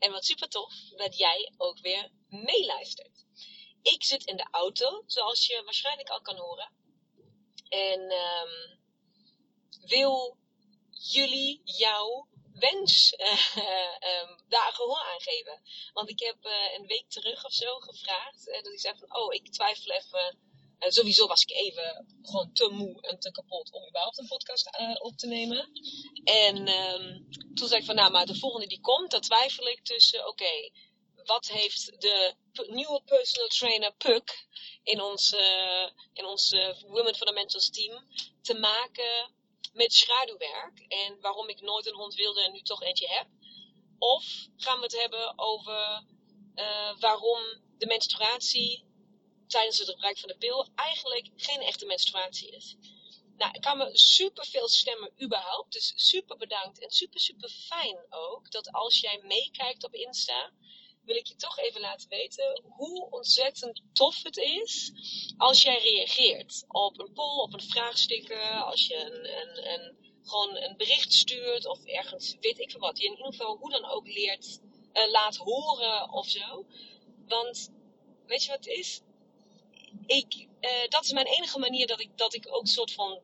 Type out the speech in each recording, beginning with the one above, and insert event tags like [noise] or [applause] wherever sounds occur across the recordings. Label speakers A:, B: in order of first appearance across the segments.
A: En wat super tof dat jij ook weer meeluistert. Ik zit in de auto, zoals je waarschijnlijk al kan horen. En um, wil jullie jouw wens uh, [laughs] um, daar gehoor aan geven. Want ik heb uh, een week terug of zo gevraagd. Uh, dat ik zei van, oh, ik twijfel even. Sowieso was ik even gewoon te moe en te kapot om überhaupt een podcast op te nemen. En um, toen zei ik van, nou, maar de volgende die komt, daar twijfel ik tussen, oké, wat heeft de nieuwe personal trainer Puck in ons, in ons Women Fundamentals team te maken met schaduwwerk en waarom ik nooit een hond wilde en nu toch eentje heb? Of gaan we het hebben over uh, waarom de menstruatie tijdens het gebruik van de pil eigenlijk geen echte menstruatie is? Nou, ik kan me super veel stemmen überhaupt. Dus super bedankt en super super fijn ook dat als jij meekijkt op Insta, wil ik je toch even laten weten hoe ontzettend tof het is als jij reageert op een poll, op een vraagsticker, als je een, gewoon een bericht stuurt of ergens, weet ik veel wat, je in ieder geval hoe dan ook leert, uh, laat horen of zo. Want, weet je wat het is? Uh, dat is mijn enige manier dat ik, dat ik ook soort van,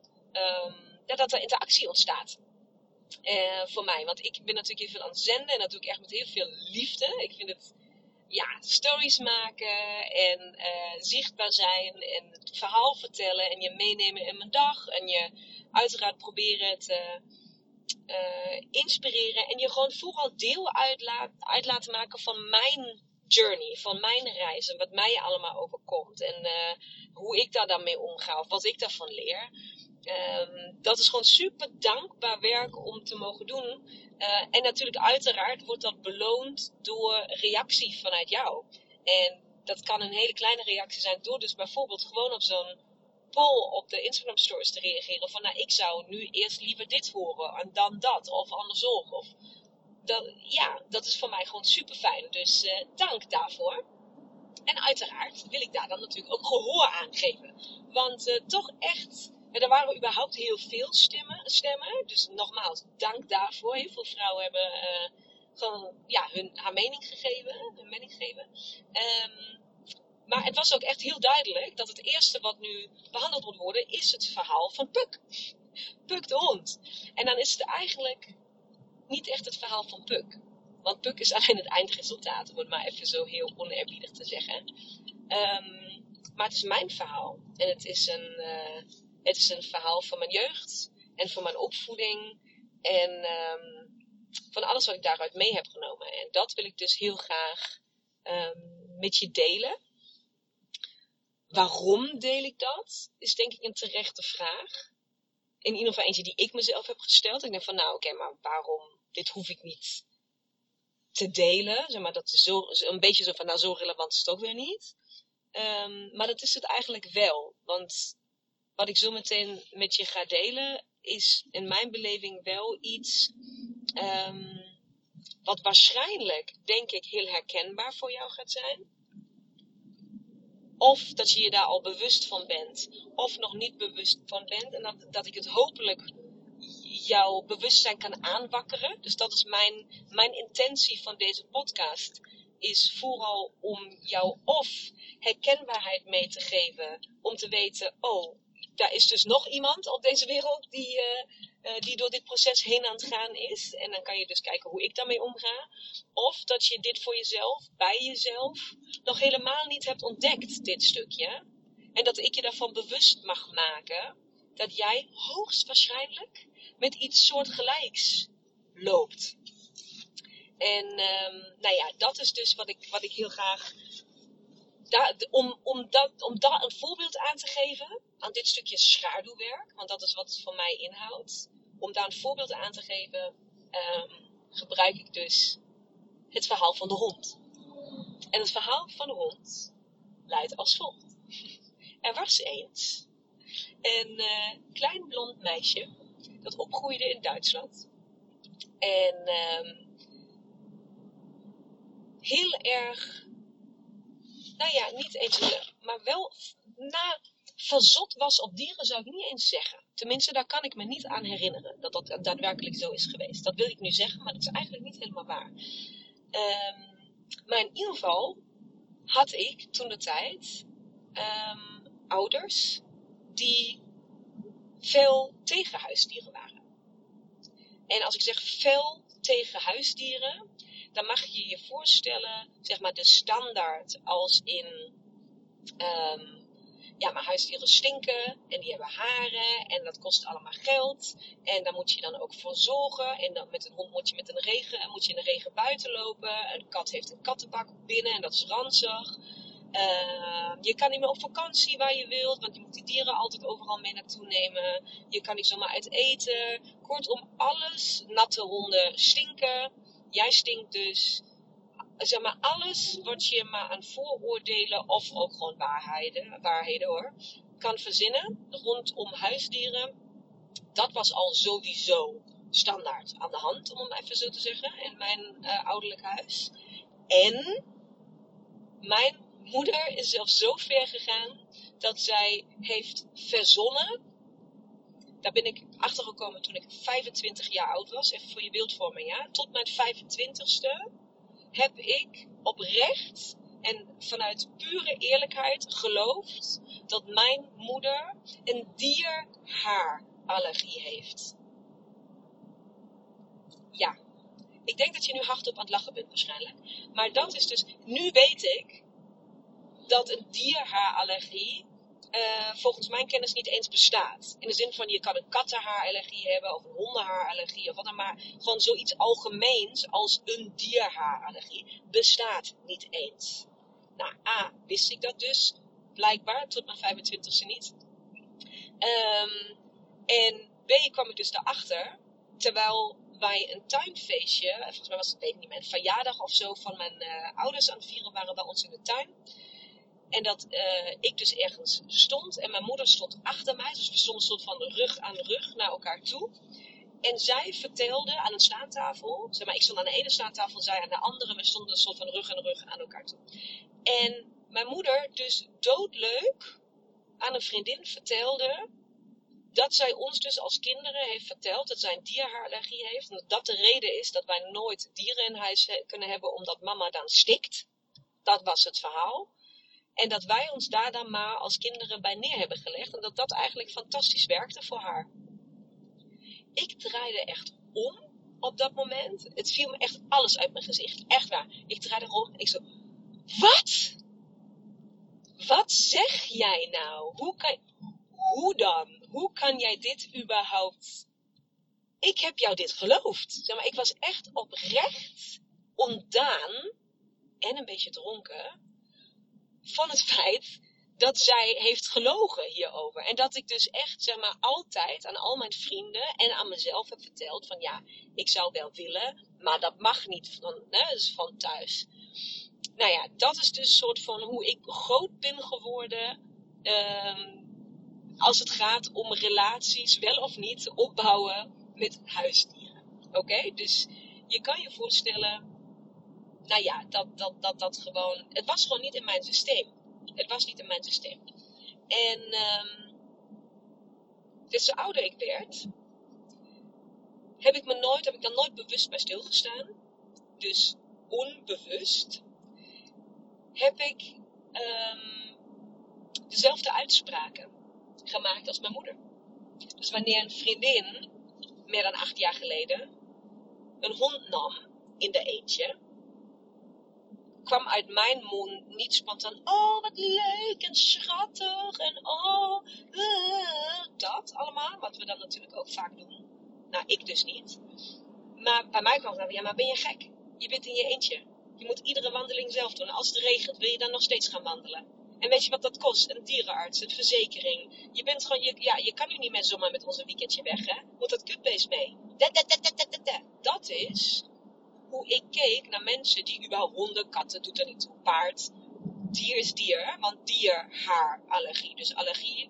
A: ja, dat er interactie ontstaat. Uh, voor mij. Want ik ben natuurlijk heel veel aan het zenden en dat doe ik echt met heel veel liefde. Ik vind het, ja, stories maken en uh, zichtbaar zijn en het verhaal vertellen en je meenemen in mijn dag. En je uiteraard proberen te inspireren en je gewoon vooral deel uitlaat, uit laten maken van mijn journey, van mijn reis en wat mij allemaal overkomt. En uh, hoe ik daar dan mee omga of wat ik daarvan leer. Um, dat is gewoon super dankbaar werk om te mogen doen. Uh, en natuurlijk, uiteraard wordt dat beloond door reactie vanuit jou. En dat kan een hele kleine reactie zijn door dus bijvoorbeeld gewoon op zo'n poll op de Instagram stories te reageren. Van nou, ik zou nu eerst liever dit horen en dan dat. Of andersom. Of ja, dat is voor mij gewoon super fijn. Dus uh, dank daarvoor. En uiteraard wil ik daar dan natuurlijk ook gehoor aan geven. Want uh, toch echt en er waren überhaupt heel veel stemmen, stemmen. Dus nogmaals, dank daarvoor. Heel veel vrouwen hebben gewoon ja, hun, haar mening gegeven. Hun mening gegeven. Um, maar het was ook echt heel duidelijk dat het eerste wat nu behandeld moet worden, is het verhaal van Puk. Puk de hond. En dan is het eigenlijk niet echt het verhaal van Puk. Want Puk is alleen het eindresultaat, om het maar even zo heel oneerbiedig te zeggen. Um, maar het is mijn verhaal. En het is een, uh, het is een verhaal van mijn jeugd en van mijn opvoeding en um, van alles wat ik daaruit mee heb genomen. En dat wil ik dus heel graag um, met je delen. Waarom deel ik dat? Is denk ik een terechte vraag. In ieder geval eentje die ik mezelf heb gesteld. Ik denk van nou oké, maar waarom? Dit hoef ik niet te delen. Zeg maar, dat is zo, een beetje zo van nou zo relevant is het ook weer niet. Um, maar dat is het eigenlijk wel. Want wat ik zo meteen met je ga delen, is in mijn beleving wel iets um, wat waarschijnlijk, denk ik, heel herkenbaar voor jou gaat zijn. Of dat je je daar al bewust van bent, of nog niet bewust van bent. En dat, dat ik het hopelijk jouw bewustzijn kan aanwakkeren. Dus dat is mijn, mijn intentie van deze podcast. Is vooral om jou of herkenbaarheid mee te geven. Om te weten, oh, daar is dus nog iemand op deze wereld die, uh, uh, die door dit proces heen aan het gaan is. En dan kan je dus kijken hoe ik daarmee omga. Of dat je dit voor jezelf, bij jezelf, nog helemaal niet hebt ontdekt, dit stukje. En dat ik je daarvan bewust mag maken dat jij hoogstwaarschijnlijk met iets soortgelijks loopt. En um, nou ja, dat is dus wat ik, wat ik heel graag. Om, om, dat, om daar een voorbeeld aan te geven aan dit stukje schaduwwerk, want dat is wat het voor mij inhoudt. Om daar een voorbeeld aan te geven, um, gebruik ik dus het verhaal van de hond. En het verhaal van de hond luidt als volgt. [laughs] Er was eens een uh, klein blond meisje dat opgroeide in Duitsland. En um, heel erg, nou ja, niet eens, maar wel na, verzot was op dieren, zou ik niet eens zeggen. Tenminste, daar kan ik me niet aan herinneren dat dat daadwerkelijk zo is geweest. Dat wil ik nu zeggen, maar dat is eigenlijk niet helemaal waar. Um, maar in ieder geval had ik toen de tijd um, ouders die veel tegen huisdieren waren. En als ik zeg veel tegen huisdieren, dan mag je je voorstellen, zeg maar, de standaard als in, um, ja, maar huisdieren stinken en die hebben haren en dat kost allemaal geld. En daar moet je dan ook voor zorgen. En dan met een hond moet je met een regen, en moet je in de regen buiten lopen. Een kat heeft een kattenbak binnen en dat is ranzig. Uh, je kan niet meer op vakantie waar je wilt, want je moet die dieren altijd overal mee naartoe nemen. Je kan niet zomaar uit eten. Kortom, alles. Natte honden stinken. Jij stinkt dus. Zeg maar, alles wat je maar aan vooroordelen of ook gewoon waarheden, waarheden hoor, kan verzinnen rondom huisdieren. Dat was al sowieso standaard aan de hand, om het even zo te zeggen, in mijn uh, ouderlijk huis. En mijn moeder is zelfs zo ver gegaan dat zij heeft verzonnen. Daar ben ik achtergekomen toen ik 25 jaar oud was. Even voor je beeldvorming, ja. Tot mijn 25ste heb ik oprecht en vanuit pure eerlijkheid geloofd dat mijn moeder een dierhaarallergie heeft. Ja, ik denk dat je nu hardop aan het lachen bent waarschijnlijk. Maar dat is dus, nu weet ik dat een dierhaarallergie uh, volgens mijn kennis niet eens bestaat. In de zin van je kan een kattenhaarallergie hebben of een hondenhaarallergie of wat dan maar. Gewoon zoiets algemeens als een dierhaarallergie bestaat niet eens. Nou, A, wist ik dat dus blijkbaar tot mijn 25ste niet. Um, en B, kwam ik dus daarachter terwijl wij een tuinfeestje, volgens mij was het weet niet verjaardag of zo van mijn uh, ouders aan het vieren waren bij ons in de tuin. En dat uh, ik dus ergens stond en mijn moeder stond achter mij. Dus we stonden soort van rug aan rug naar elkaar toe. En zij vertelde aan een staantafel, zeg maar, ik stond aan de ene staantafel, zij aan de andere. We stonden een soort van rug aan rug aan elkaar toe. En mijn moeder dus doodleuk aan een vriendin vertelde dat zij ons dus als kinderen heeft verteld dat zij een dierhaarallergie heeft. En dat de reden is dat wij nooit dieren in huis kunnen hebben omdat mama dan stikt. Dat was het verhaal. En dat wij ons daar dan maar als kinderen bij neer hebben gelegd. En dat dat eigenlijk fantastisch werkte voor haar. Ik draaide echt om op dat moment. Het viel me echt alles uit mijn gezicht. Echt waar. Ik draaide om en ik zo, wat? Wat zeg jij nou? Hoe kan, hoe dan? Hoe kan jij dit überhaupt? Ik heb jou dit geloofd. Maar, ik was echt oprecht ontdaan en een beetje dronken van het feit dat zij heeft gelogen hierover. En dat ik dus echt, zeg maar, altijd aan al mijn vrienden en aan mezelf heb verteld van ja, ik zou wel willen, maar dat mag niet van, hè, dus van thuis. Nou ja, dat is dus een soort van hoe ik groot ben geworden. Um, als het gaat om relaties, wel of niet, opbouwen met huisdieren. Oké, dus je kan je voorstellen nou ja, dat, dat, dat, dat gewoon, het was gewoon niet in mijn systeem. Het was niet in mijn systeem. En um, dus zo ouder ik werd, heb ik me nooit, heb ik dan nooit bewust bij stilgestaan. Dus onbewust heb ik um, dezelfde uitspraken gemaakt als mijn moeder. Dus wanneer een vriendin, meer dan acht jaar geleden, een hond nam in de eentje, kwam uit mijn mond niet spontaan, oh wat leuk en schattig en oh, uh, dat allemaal, wat we dan natuurlijk ook vaak doen. Nou, ik dus niet. Maar bij mij kwam het ja, maar ben je gek? Je bent in je eentje. Je moet iedere wandeling zelf doen. Als het regent, wil je dan nog steeds gaan wandelen. En weet je wat dat kost? Een dierenarts, een verzekering. Je bent gewoon, je, ja, je kan nu niet meer zomaar met ons een weekendje weg, hè? Moet dat kutbeest mee? Dat is hoe ik keek naar mensen die überhaupt honden, katten, doet er niet toe, paard. Dier is dier, want dier haar allergie. Dus allergie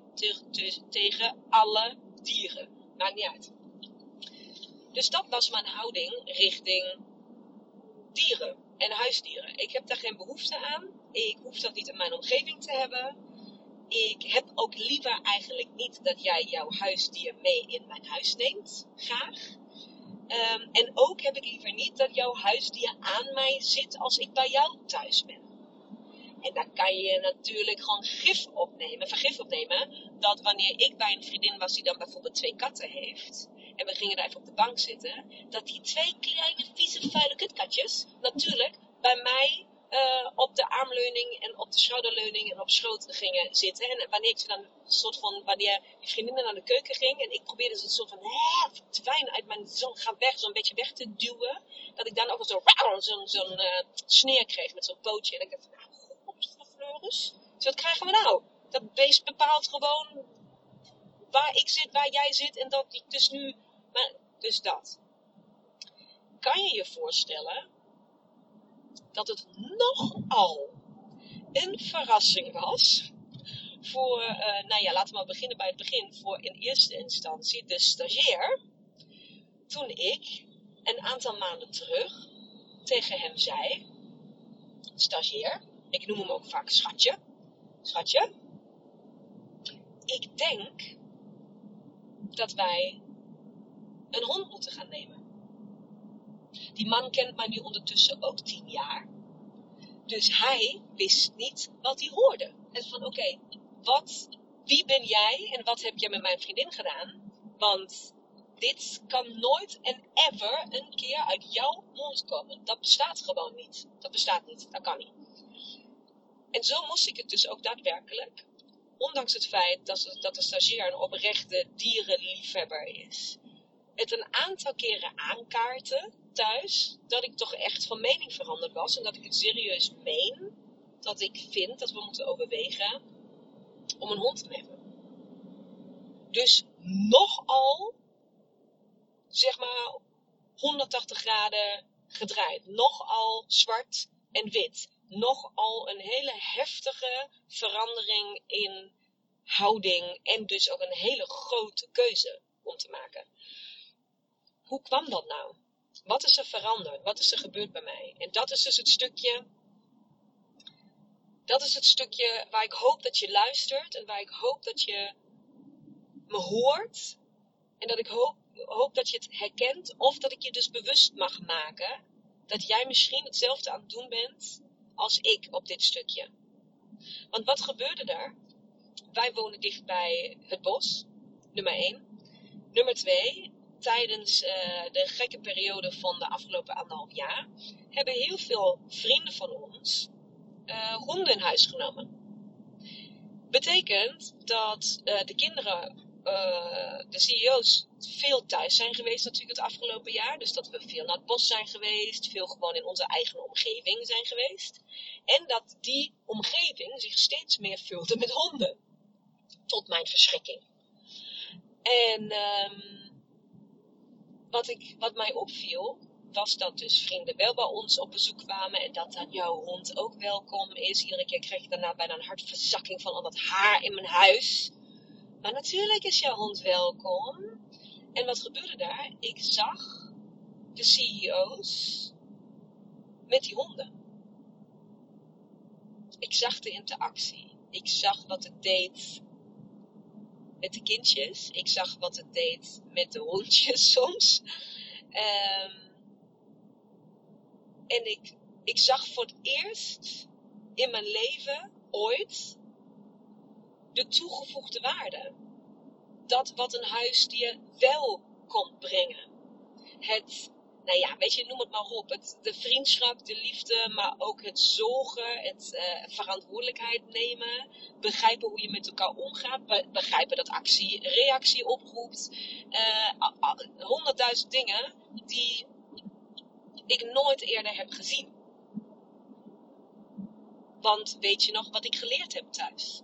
A: tegen alle dieren. Maakt niet uit. Dus dat was mijn houding richting dieren en huisdieren. Ik heb daar geen behoefte aan. Ik hoef dat niet in mijn omgeving te hebben. Ik heb ook liever eigenlijk niet dat jij jouw huisdier mee in mijn huis neemt. Graag. Um, en ook heb ik liever niet dat jouw huisdier aan mij zit als ik bij jou thuis ben. En dan kan je natuurlijk gewoon gif opnemen, vergif opnemen, dat wanneer ik bij een vriendin was die dan bijvoorbeeld twee katten heeft, en we gingen daar even op de bank zitten, dat die twee kleine vieze vuile kutkatjes natuurlijk bij mij uh, op de armleuning en op de schouderleuning en op schoot gingen zitten. En wanneer ik ze dan, soort van, wanneer die vriendinnen naar de keuken ging en ik probeerde ze een soort van, hè, verdwijnen uit mijn, zo, ga weg, zo'n beetje weg te duwen, dat ik dan ook zo, zo'n zo uh, sneer kreeg met zo'n pootje. En ik dacht, nou, god, Floris, dus wat krijgen we nou? Dat beest bepaalt gewoon waar ik zit, waar jij zit en dat ik dus nu, maar, dus dat. Kan je je voorstellen dat het nogal een verrassing was voor, uh, nou ja, laten we maar beginnen bij het begin, voor in eerste instantie de stagiair. Toen ik een aantal maanden terug tegen hem zei, stagiair, ik noem hem ook vaak schatje, schatje, ik denk dat wij een hond moeten gaan nemen. Die man kent mij nu ondertussen ook tien jaar. Dus hij wist niet wat hij hoorde. En van oké, wat, wie ben jij en wat heb jij met mijn vriendin gedaan? Want dit kan nooit en ever een keer uit jouw mond komen. Dat bestaat gewoon niet. Dat bestaat niet. Dat kan niet. En zo moest ik het dus ook daadwerkelijk. Ondanks het feit dat, dat de stagiair een oprechte dierenliefhebber is. Het een aantal keren aankaarten thuis dat ik toch echt van mening veranderd was. En dat ik het serieus meen dat ik vind dat we moeten overwegen om een hond te nemen. Dus nogal, zeg maar, 180 graden gedraaid. Nogal zwart en wit. Nogal een hele heftige verandering in houding. En dus ook een hele grote keuze om te maken. Hoe kwam dat nou? Wat is er veranderd? Wat is er gebeurd bij mij? En dat is dus het stukje. Dat is het stukje waar ik hoop dat je luistert en waar ik hoop dat je me hoort. En dat ik hoop, hoop dat je het herkent of dat ik je dus bewust mag maken dat jij misschien hetzelfde aan het doen bent als ik op dit stukje. Want wat gebeurde er? Wij wonen dicht bij het bos, nummer 1. Nummer 2, tijdens uh, de gekke periode van de afgelopen anderhalf jaar hebben heel veel vrienden van ons uh, honden in huis genomen. Betekent dat uh, de kinderen, de CEO's, veel thuis zijn geweest natuurlijk het afgelopen jaar. Dus dat we veel naar het bos zijn geweest, veel gewoon in onze eigen omgeving zijn geweest. En dat die omgeving zich steeds meer vulde met honden. Tot mijn verschrikking. En um, wat, ik, wat mij opviel, was dat dus vrienden wel bij ons op bezoek kwamen en dat dan jouw hond ook welkom is. Iedere keer kreeg ik daarna bijna een hartverzakking van al dat haar in mijn huis. Maar natuurlijk is jouw hond welkom. En wat gebeurde daar? Ik zag de CEO's met die honden. Ik zag de interactie. Ik zag wat het deed met de kindjes. Ik zag wat het deed met de hondjes [laughs] soms. Um, en ik, ik zag voor het eerst in mijn leven ooit de toegevoegde waarde. dat wat een huisdier wel kon brengen. Het, nou ja, weet je, noem het maar op. Het, de vriendschap, de liefde, maar ook het zorgen, het uh, verantwoordelijkheid nemen. Begrijpen hoe je met elkaar omgaat. begrijpen dat actie reactie oproept. Honderdduizend uh, dingen die ik nooit eerder heb gezien. Want weet je nog wat ik geleerd heb thuis?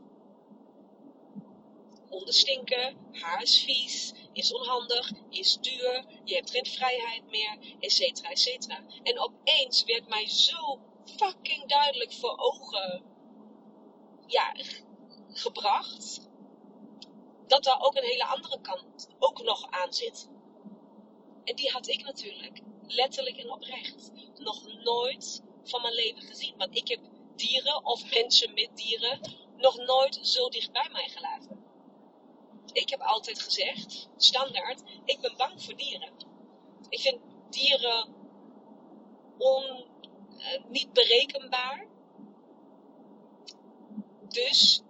A: Honden stinken, haar is vies, is onhandig, is duur, je hebt geen vrijheid meer, etcetera, etcetera. En opeens werd mij zo fucking duidelijk voor ogen ja, gebracht dat daar ook een hele andere kant ook nog aan zit. En die had ik natuurlijk letterlijk en oprecht nog nooit van mijn leven gezien. Want ik heb dieren of mensen met dieren nog nooit zo dicht bij mij gelaten. Ik heb altijd gezegd, standaard, ik ben bang voor dieren. Ik vind dieren on, uh, niet berekenbaar. Dus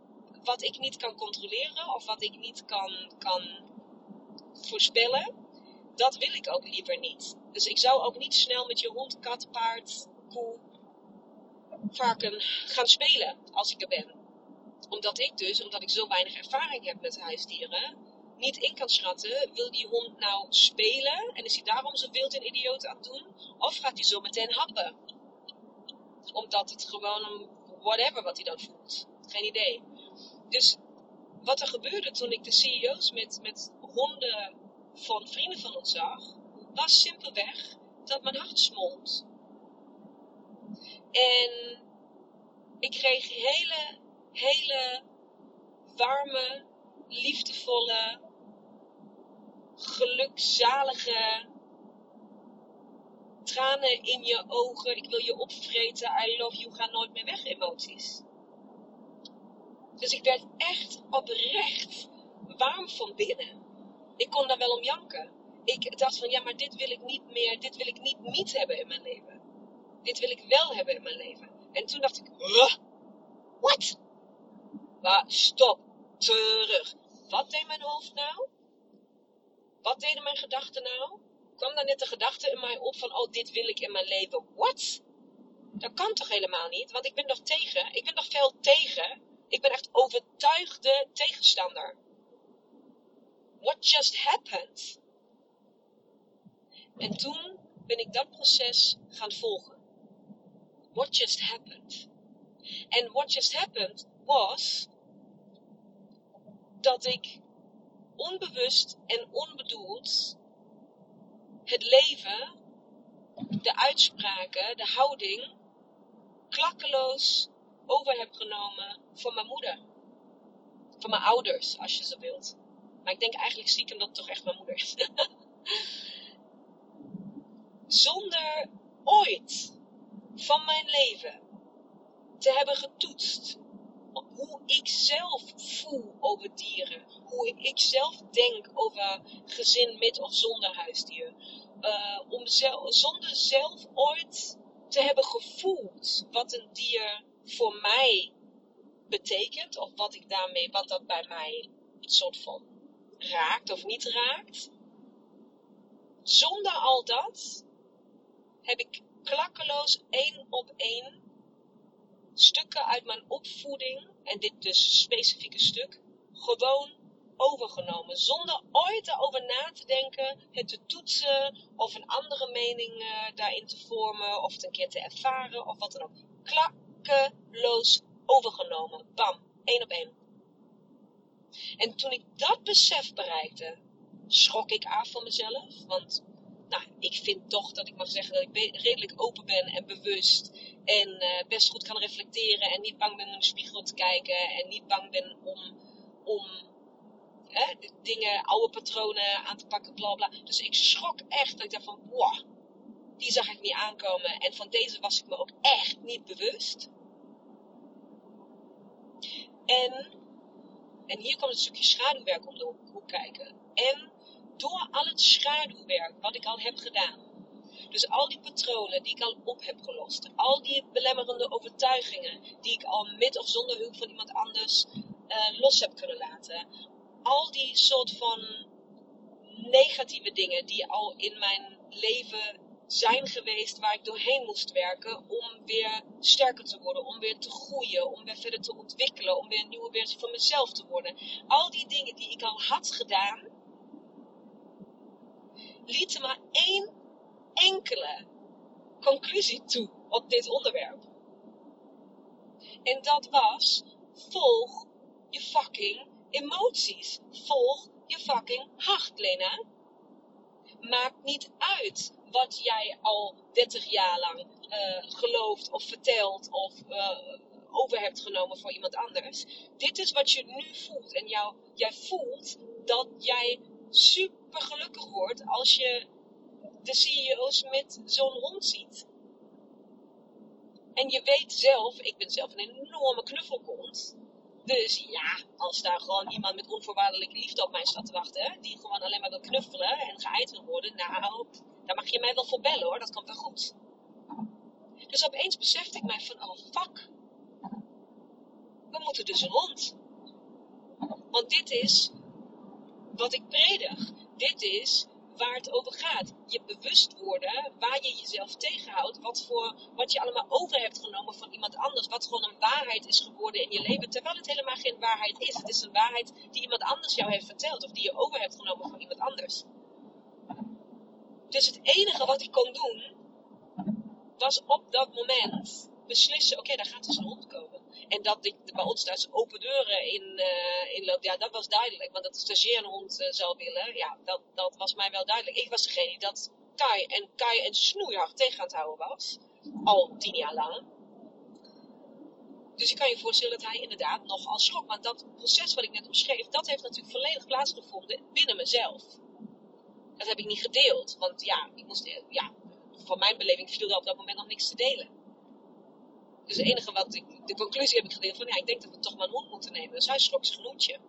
A: wat ik niet kan controleren of wat ik niet kan, kan voorspellen, dat wil ik ook liever niet. Dus ik zou ook niet snel met je hond, kat, paard, koe, varken gaan spelen als ik er ben. Omdat ik dus, omdat ik zo weinig ervaring heb met huisdieren, niet in kan schatten, wil die hond nou spelen en is hij daarom zo wild en idioot aan het doen? Of gaat hij zo meteen happen? Omdat het gewoon, whatever wat hij dan voelt. Geen idee. Dus wat er gebeurde toen ik de CEO's met, met honden van vrienden van ons zag, was simpelweg dat mijn hart smolt. En ik kreeg hele, hele warme, liefdevolle, gelukzalige tranen in je ogen. Ik wil je opvreten. I love you. Ga nooit meer weg emoties. Dus ik werd echt oprecht warm van binnen. Ik kon daar wel om janken. Ik dacht van ja, maar dit wil ik niet meer. Dit wil ik niet niet hebben in mijn leven. Dit wil ik wel hebben in mijn leven. En toen dacht ik, wat? Maar stop, terug. Wat deed mijn hoofd nou? Wat deden mijn gedachten nou? Kwam daar net de gedachte in mij op van, oh, dit wil ik in mijn leven. Wat? Dat kan toch helemaal niet? Want ik ben nog tegen. Ik ben nog veel tegen. Ik ben echt overtuigde tegenstander. What just happened? En toen ben ik dat proces gaan volgen. What just happened? En what just happened was dat ik onbewust en onbedoeld het leven, de uitspraken, de houding klakkeloos over heb genomen van mijn moeder. Van mijn ouders, als je zo wilt. Maar ik denk eigenlijk stiekem dat het toch echt mijn moeder is. [laughs] Zonder ooit van mijn leven te hebben getoetst hoe ik zelf voel over dieren. Hoe ik zelf denk over gezin met of zonder huisdier. Uh, om zonder zelf ooit te hebben gevoeld wat een dier voor mij betekent. Of wat ik daarmee, wat dat bij mij een soort van raakt of niet raakt. Zonder al dat heb ik klakkeloos één op één stukken uit mijn opvoeding, en dit dus specifieke stuk, gewoon overgenomen. Zonder ooit erover na te denken, het te toetsen of een andere mening uh, daarin te vormen of het een keer te ervaren of wat dan ook. Klakkeloos overgenomen. Bam, één op één. En toen ik dat besef bereikte, schrok ik af van mezelf. Want nou, ik vind toch dat ik mag zeggen dat ik redelijk open ben en bewust. En uh, best goed kan reflecteren en niet bang ben om in de spiegel te kijken. En niet bang ben om, om hè, dingen, oude patronen aan te pakken, bla bla. Dus ik schrok echt dat ik dacht van, wow, die zag ik niet aankomen. En van deze was ik me ook echt niet bewust. En, en hier komt het stukje schaduwwerk om de hoek kijken. En door al het schaduwwerk wat ik al heb gedaan. Dus al die patronen die ik al op heb gelost. Al die belemmerende overtuigingen die ik al met of zonder hulp van iemand anders uh, los heb kunnen laten. al die soort van negatieve dingen die al in mijn leven zijn geweest waar ik doorheen moest werken om weer sterker te worden, om weer te groeien, om weer verder te ontwikkelen, om weer een nieuwe versie van mezelf te worden. Al die dingen die ik al had gedaan, lieten maar één enkele conclusie toe op dit onderwerp. En dat was: volg je fucking emoties. Volg je fucking hart, Lena. Maakt niet uit wat jij al 30 jaar lang uh, gelooft of vertelt of uh, over hebt genomen voor iemand anders. Dit is wat je nu voelt. En jou, jij voelt dat jij super gelukkig wordt als je de CEO's met zo'n hond ziet. En je weet zelf, ik ben zelf een enorme knuffelkont. Dus ja, als daar gewoon iemand met onvoorwaardelijke liefde op mij staat te wachten, die gewoon alleen maar wil knuffelen en geëid wil worden, nou, daar mag je mij wel voor bellen hoor, dat komt wel goed. Dus opeens besefte ik mij van, oh fuck, we moeten dus een hond. Want dit is wat ik predig. Dit is waar het over gaat. Je bewust worden waar je jezelf tegenhoudt. Wat, voor, wat je allemaal over hebt genomen van iemand anders. Wat gewoon een waarheid is geworden in je leven. Terwijl het helemaal geen waarheid is. Het is een waarheid die iemand anders jou heeft verteld. Of die je over hebt genomen van iemand anders. Dus het enige wat ik kon doen. Was op dat moment beslissen. Oké, daar gaat dus een hond komen. En dat ik bij ons thuis open deuren in, uh, ja, dat was duidelijk. Want dat de stagiair uh, zou willen, ja, dat, dat was mij wel duidelijk. Ik was degene die dat Kai en Kai en snoeihard tegen aan het houden was. Al tien jaar lang. Dus je kan je voorstellen dat hij inderdaad nogal schrok. Want dat proces wat ik net omschreef, dat heeft natuurlijk volledig plaatsgevonden binnen mezelf. Dat heb ik niet gedeeld. Want ja, ik moest, ja, van mijn beleving viel er op dat moment nog niks te delen. Dus het enige wat ik, de conclusie heb ik gedeeld van ja, ik denk dat we toch maar een hond moeten nemen. Dus hij schrok zijn genoetje.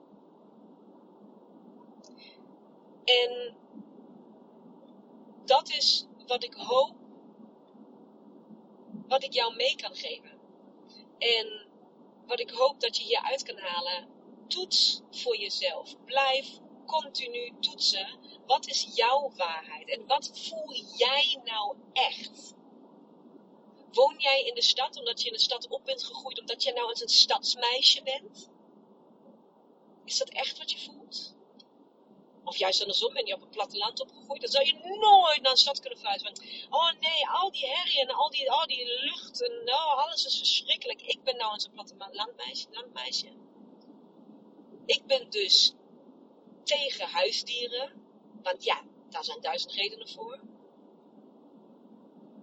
A: En dat is wat ik hoop, wat ik jou mee kan geven. En wat ik hoop dat je hieruit kan halen. Toets voor jezelf. Blijf continu toetsen. Wat is jouw waarheid? En wat voel jij nou echt? Woon jij in de stad omdat je in de stad op bent gegroeid, omdat jij nou eens een stadsmeisje bent? Is dat echt wat je voelt? Of juist andersom ben je op een platteland opgegroeid, dan zou je nooit naar een stad kunnen verhuizen. oh nee, al die herrie en al die, al die lucht en oh, alles is verschrikkelijk. Ik ben nou eens een plattelandmeisje, landmeisje. Ik ben dus tegen huisdieren, want ja, daar zijn duizend redenen voor.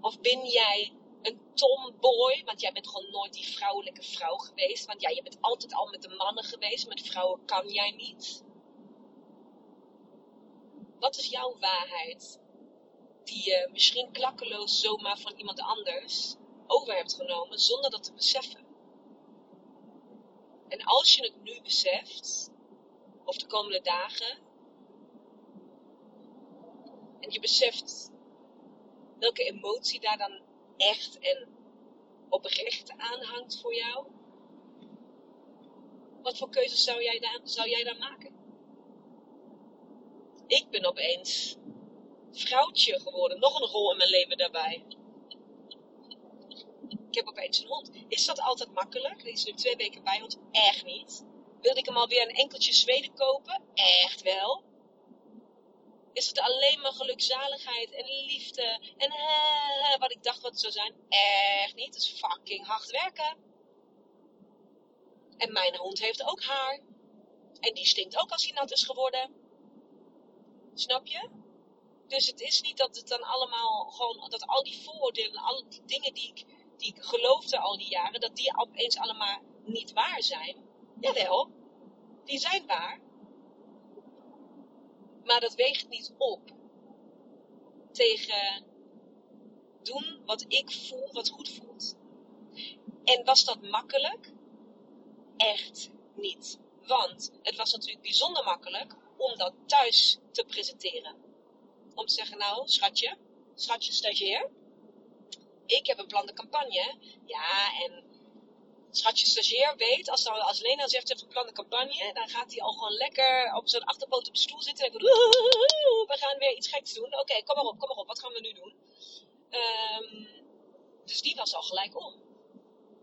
A: Of ben jij een tomboy, want jij bent gewoon nooit die vrouwelijke vrouw geweest. Want ja, je bent altijd al met de mannen geweest, met vrouwen kan jij niet. Wat is jouw waarheid? Die je misschien klakkeloos zomaar van iemand anders over hebt genomen zonder dat te beseffen. En als je het nu beseft, of de komende dagen, en je beseft welke emotie daar dan echt en oprecht aanhangt voor jou? Wat voor keuzes zou jij, dan, zou jij dan maken? Ik ben opeens vrouwtje geworden. Nog een rol in mijn leven daarbij. Ik heb opeens een hond. Is dat altijd makkelijk? Die is nu twee weken bij ons. Echt niet. Wilde ik hem alweer een enkeltje Zweden kopen? Echt wel is het alleen maar gelukzaligheid en liefde en wat ik dacht wat het zou zijn. Echt niet. Het is fucking hard werken. En mijn hond heeft ook haar. En die stinkt ook als hij nat is geworden. Snap je? Dus het is niet dat het dan allemaal gewoon, dat al die vooroordelen, al die dingen die ik, die ik geloofde al die jaren, dat die opeens allemaal niet waar zijn. Jawel, die zijn waar. Maar dat weegt niet op tegen doen wat ik voel, wat goed voelt. En was dat makkelijk? Echt niet. Want het was natuurlijk bijzonder makkelijk om dat thuis te presenteren. Om te zeggen, nou, schatje, schatje stagiair, ik heb een plan de campagne. Ja, en schatje stagiair weet, als, dan, als Lena zegt, ze heeft geplande campagne, dan gaat hij al gewoon lekker op zijn achterpoot op de stoel zitten en denkt, we gaan weer iets geks doen. Oké, kom maar op, kom maar op, wat gaan we nu doen? Ehm, dus die was al gelijk om.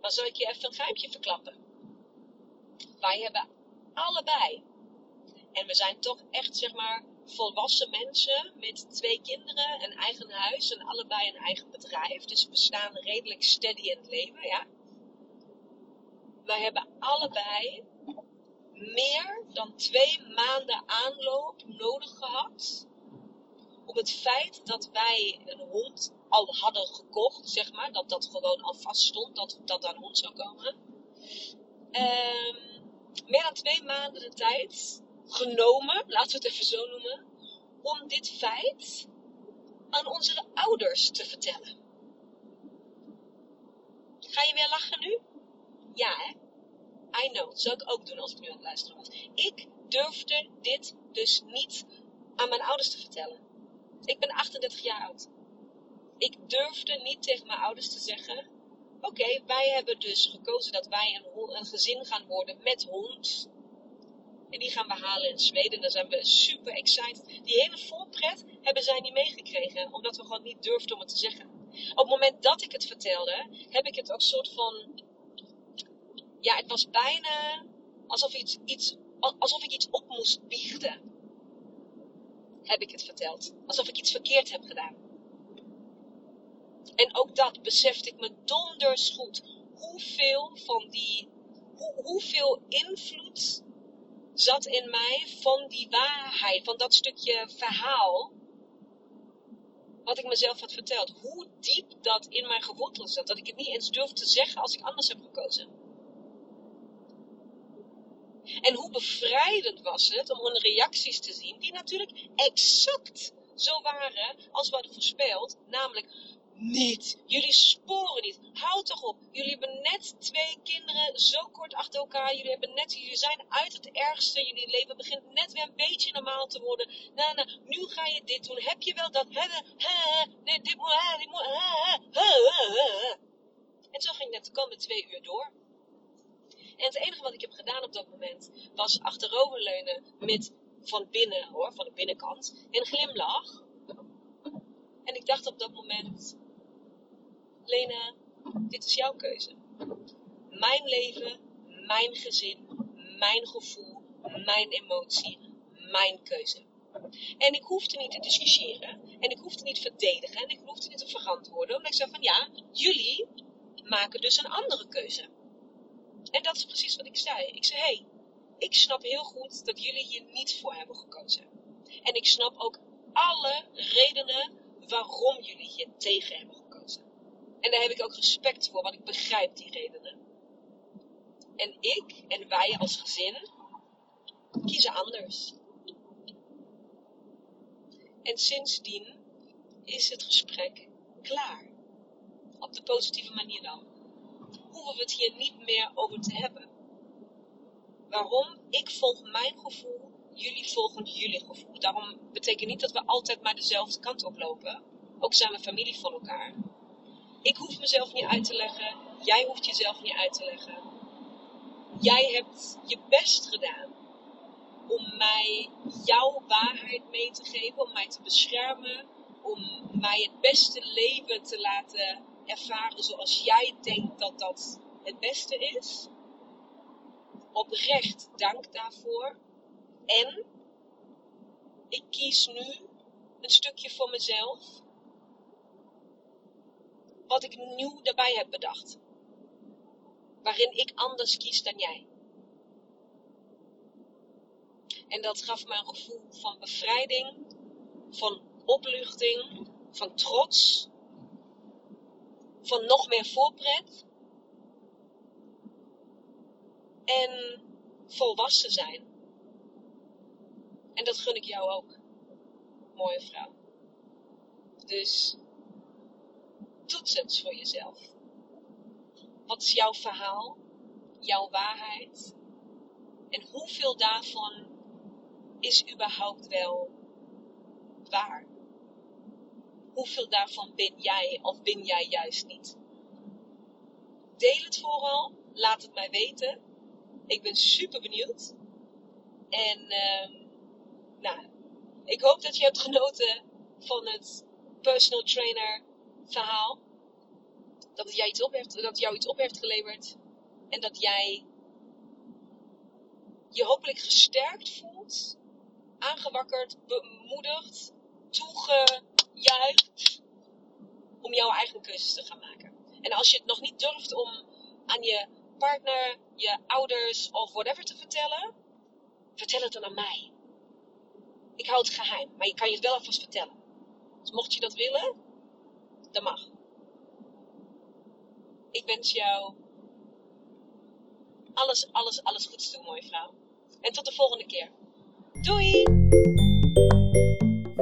A: Dan zal ik je even een geheimje verklappen. Wij hebben allebei, en we zijn toch echt, zeg maar, volwassen mensen met twee kinderen, een eigen huis en allebei een eigen bedrijf. Dus we staan redelijk steady in het leven, ja. Wij hebben allebei meer dan twee maanden aanloop nodig gehad om het feit dat wij een hond al hadden gekocht, zeg maar, dat dat gewoon al vast stond dat dat aan hond zou komen. Um, meer dan twee maanden de tijd genomen, laten we het even zo noemen, om dit feit aan onze ouders te vertellen. Ga je weer lachen nu? Ja, hè? I know. Dat zou ik ook doen als ik nu aan het luisteren was. Ik durfde dit dus niet aan mijn ouders te vertellen. Ik ben 38 jaar oud. Ik durfde niet tegen mijn ouders te zeggen: Oké, wij hebben dus gekozen dat wij een, een gezin gaan worden met hond. En die gaan we halen in Zweden. Daar zijn we super excited. Die hele voorpret hebben zij niet meegekregen. Omdat we gewoon niet durfden om het te zeggen. Op het moment dat ik het vertelde, heb ik het ook soort van. Ja, het was bijna alsof, iets, iets, alsof ik iets op moest biechten. Heb ik het verteld. Alsof ik iets verkeerd heb gedaan. En ook dat besefte ik me donders goed. Hoeveel van die. Hoe, hoeveel invloed zat in mij van die waarheid, van dat stukje verhaal. Wat ik mezelf had verteld. Hoe diep dat in mij geworteld zat. Dat ik het niet eens durfde te zeggen als ik anders heb gekozen. En hoe bevrijdend was het om hun reacties te zien, die natuurlijk exact zo waren als we hadden voorspeld. Namelijk, niet. Jullie sporen niet. Houd toch op. Jullie hebben net twee kinderen zo kort achter elkaar. Jullie, hebben net, jullie zijn uit het ergste. Jullie leven begint net weer een beetje normaal te worden. Nou, nou, nu ga je dit doen. Heb je wel dat? Nee, dit moet. En zo ging net de komende twee uur door. En het enige wat ik heb gedaan op dat moment was achteroverleunen met van binnen hoor, van de binnenkant, een glimlach. En ik dacht op dat moment, Lena, dit is jouw keuze. Mijn leven, mijn gezin, mijn gevoel, mijn emotie, mijn keuze. En ik hoefde niet te discussiëren. En ik hoefde niet te verdedigen. En ik hoefde niet te verantwoorden. Omdat ik zei van ja, jullie maken dus een andere keuze. En dat is precies wat ik zei. Ik zei, hey, ik snap heel goed dat jullie hier niet voor hebben gekozen. En ik snap ook alle redenen waarom jullie hier tegen hebben gekozen. En daar heb ik ook respect voor, want ik begrijp die redenen. En ik en wij als gezin kiezen anders. En sindsdien is het gesprek klaar. Op de positieve manier dan. Hoeven we het hier niet meer over te hebben. Waarom? Ik volg mijn gevoel, jullie volgen jullie gevoel. Daarom betekent niet dat we altijd maar dezelfde kant op lopen. Ook zijn we familie van elkaar. Ik hoef mezelf niet uit te leggen. Jij hoeft jezelf niet uit te leggen. Jij hebt je best gedaan om mij jouw waarheid mee te geven, om mij te beschermen, om mij het beste leven te laten ervaren zoals jij denkt dat dat het beste is. Oprecht dank daarvoor. En ik kies nu een stukje voor mezelf wat ik nieuw daarbij heb bedacht. Waarin ik anders kies dan jij. En dat gaf me een gevoel van bevrijding, van opluchting, van trots, van nog meer voorpret. En volwassen zijn. En dat gun ik jou ook, mooie vrouw. Dus toets het voor jezelf. Wat is jouw verhaal? Jouw waarheid? En hoeveel daarvan is überhaupt wel waar? Hoeveel daarvan ben jij of ben jij juist niet? Deel het vooral. Laat het mij weten. Ik ben super benieuwd. En ehm, nou, ik hoop dat je hebt genoten van het personal trainer verhaal. Dat jij iets op heeft, dat jou iets op heeft geleverd. En dat jij je hopelijk gesterkt voelt, aangewakkerd, bemoedigd, toegejuicht om jouw eigen keuzes te gaan maken. En als je het nog niet durft om aan je partner, je ouders of whatever te vertellen, vertel het dan aan mij. Ik hou het geheim, maar je kan je het wel alvast vertellen. Dus mocht je dat willen, dan mag. Ik wens jou alles, alles, alles goeds toe, mooie vrouw. En tot de volgende keer. Doei!